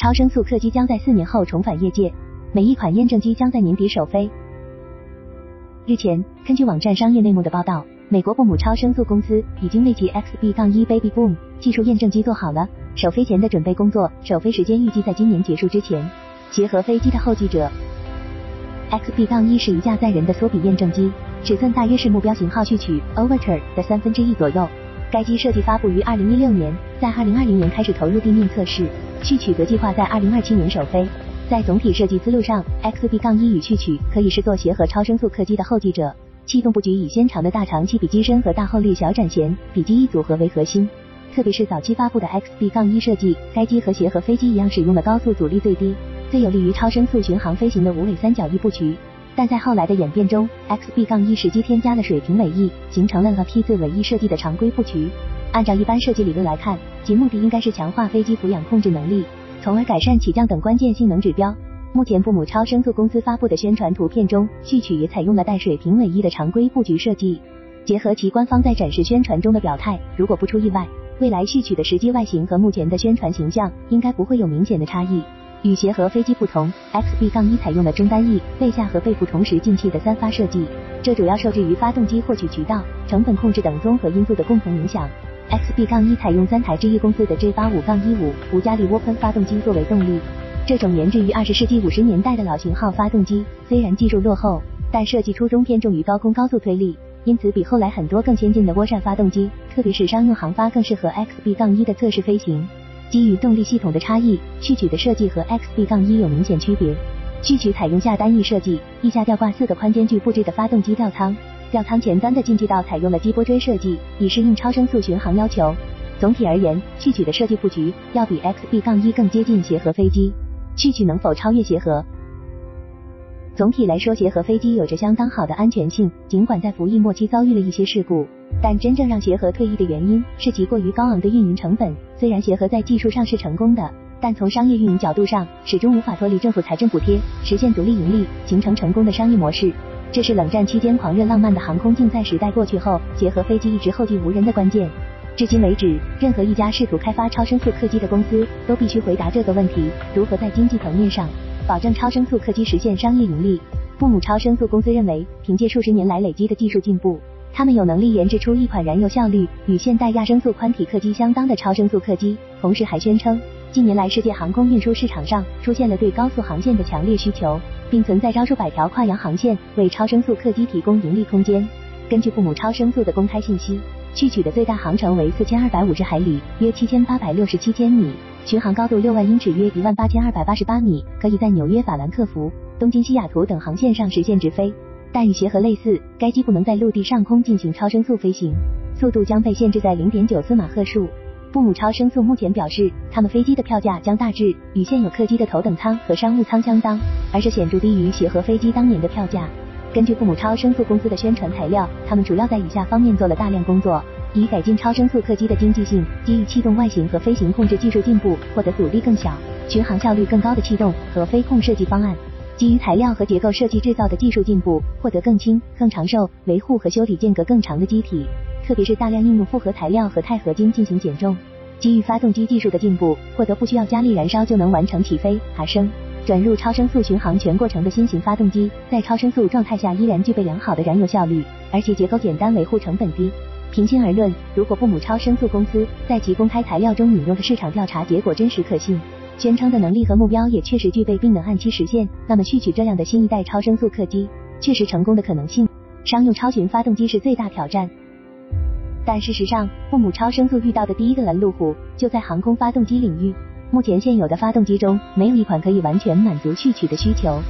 超声速客机将在四年后重返业界，每一款验证机将在年底首飞。日前，根据网站商业内幕的报道，美国布姆超声速公司已经为其 XB-1 Baby Boom 技术验证机做好了首飞前的准备工作，首飞时间预计在今年结束之前。协和飞机的后继者 XB-1 是一架载人的缩比验证机，尺寸大约是目标型号序曲 Overture 的三分之一左右。该机设计发布于二零一六年，在二零二零年开始投入地面测试，序曲则计划在二零二七年首飞。在总体设计思路上，XB 杠1与序曲可以视作协和超声速客机的后继者。气动布局以纤长的大长气比机身和大后率小展弦比机翼组合为核心。特别是早期发布的 XB 杠1设计，该机和协和飞机一样使用了高速阻力最低。最有利于超声速巡航飞行的无尾三角翼布局，但在后来的演变中，XB 杠1实际添加了水平尾翼，形成了 P 字尾翼设计的常规布局。按照一般设计理论来看，其目的应该是强化飞机俯仰控制能力，从而改善起降等关键性能指标。目前布姆超声速公司发布的宣传图片中，序曲也采用了带水平尾翼的常规布局设计。结合其官方在展示宣传中的表态，如果不出意外，未来序曲的实际外形和目前的宣传形象应该不会有明显的差异。与协和飞机不同，XB-1 采用了中单翼、背下和背部同时进气的三发设计，这主要受制于发动机获取渠道、成本控制等综合因素的共同影响。XB 杠1采用三台 GE 公司的 J85-15 无加力涡喷发动机作为动力，这种研制于二十世纪五十年代的老型号发动机，虽然技术落后，但设计初衷偏重于高空高速推力，因此比后来很多更先进的涡扇发动机，特别是商用航发更适合 XB 杠1的测试飞行。基于动力系统的差异，序曲的设计和 XB 杠1有明显区别。序曲采用下单翼设计，翼下吊挂四个宽间距布置的发动机吊舱，吊舱前端的进气道采用了机波锥设计，以适应超声速巡航要求。总体而言，序曲的设计布局要比 XB-1 更接近协和飞机。序曲能否超越协和？总体来说，协和飞机有着相当好的安全性，尽管在服役末期遭遇了一些事故。但真正让协和退役的原因是其过于高昂的运营成本。虽然协和在技术上是成功的，但从商业运营角度上，始终无法脱离政府财政补贴，实现独立盈利，形成成功的商业模式。这是冷战期间狂热浪漫的航空竞赛时代过去后，结合飞机一直后继无人的关键。至今为止，任何一家试图开发超声速客机的公司都必须回答这个问题：如何在经济层面上保证超声速客机实现商业盈利？布姆超声速公司认为，凭借数十年来累积的技术进步。他们有能力研制出一款燃油效率与现代亚声速宽体客机相当的超声速客机，同时还宣称，近年来世界航空运输市场上出现了对高速航线的强烈需求，并存在招数百条跨洋航线，为超声速客机提供盈利空间。根据父母超声速的公开信息，去取的最大航程为四千二百五十海里，约七千八百六十七千米，巡航高度六万英尺，约一万八千二百八十八米，可以在纽约法兰克福、东京西雅图等航线上实现直飞。但与协和类似，该机不能在陆地上空进行超声速飞行，速度将被限制在零点九四马赫数。布姆超声速目前表示，他们飞机的票价将大致与现有客机的头等舱和商务舱相当，而是显著低于协和飞机当年的票价。根据布姆超声速公司的宣传材料，他们主要在以下方面做了大量工作：以改进超声速客机的经济性，基于气动外形和飞行控制技术进步，获得阻力更小、巡航效率更高的气动和飞控设计方案。基于材料和结构设计制造的技术进步，获得更轻、更长寿、维护和修理间隔更长的机体，特别是大量应用复合材料和钛合金进行减重。基于发动机技术的进步，获得不需要加力燃烧就能完成起飞、爬升、转入超声速巡航全过程的新型发动机，在超声速状态下依然具备良好的燃油效率，而且结构简单、维护成本低。平心而论，如果布姆超声速公司在其公开材料中引用的市场调查结果真实可信，宣称的能力和目标也确实具备，并能按期实现。那么，序曲这样的新一代超声速客机确实成功的可能性。商用超巡发动机是最大挑战，但事实上，父母超声速遇到的第一个拦路虎就在航空发动机领域。目前现有的发动机中，没有一款可以完全满足序曲的需求。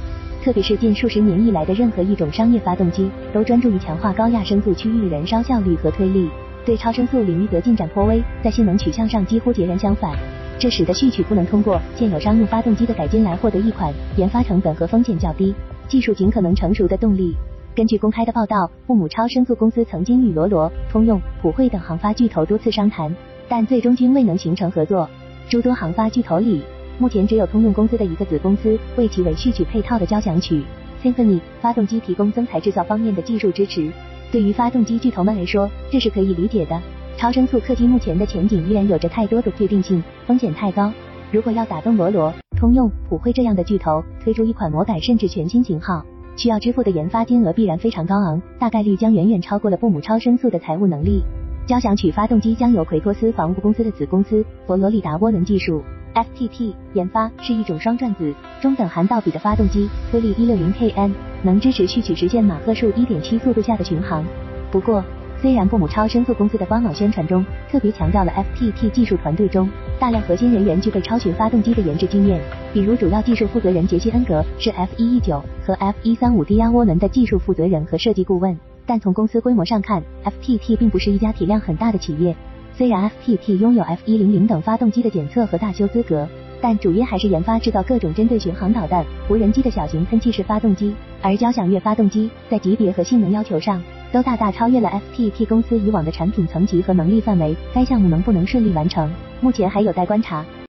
特别是近数十年以来的任何一种商业发动机，都专注于强化高压声速区域燃烧效率和推力，对超声速领域则进展颇微，在性能取向上几乎截然相反。这使得序曲不能通过现有商用发动机的改进来获得一款研发成本和风险较低、技术尽可能成熟的动力。根据公开的报道，布姆超声速公司曾经与罗罗、通用、普惠等航发巨头多次商谈，但最终均未能形成合作。诸多航发巨头里，目前只有通用公司的一个子公司为其为序曲配套的交响曲 Symphony 发动机提供增材制造方面的技术支持。对于发动机巨头们来说，这是可以理解的。超声速客机目前的前景依然有着太多的不确定性，风险太高。如果要打动罗罗、通用、普惠这样的巨头推出一款魔改甚至全新型号，需要支付的研发金额必然非常高昂，大概率将远远超过了布姆超声速的财务能力。交响曲发动机将由奎托斯防务公司的子公司佛罗里达涡轮技术 FTT 研发，是一种双转子中等涵道比的发动机，推力一六零 kN，能支持序曲实现马赫数一点七速度下的巡航。不过，虽然布姆超声速公司的官网宣传中特别强调了 FTT 技术团队中大量核心人员具备超群发动机的研制经验，比如主要技术负责人杰西恩格是 F119 和 F135 低压涡轮的技术负责人和设计顾问。但从公司规模上看，FPT 并不是一家体量很大的企业。虽然 FPT 拥有 F100 等发动机的检测和大修资格，但主业还是研发制造各种针对巡航导弹、无人机的小型喷气式发动机。而交响乐发动机在级别和性能要求上，都大大超越了 FPT 公司以往的产品层级和能力范围。该项目能不能顺利完成，目前还有待观察。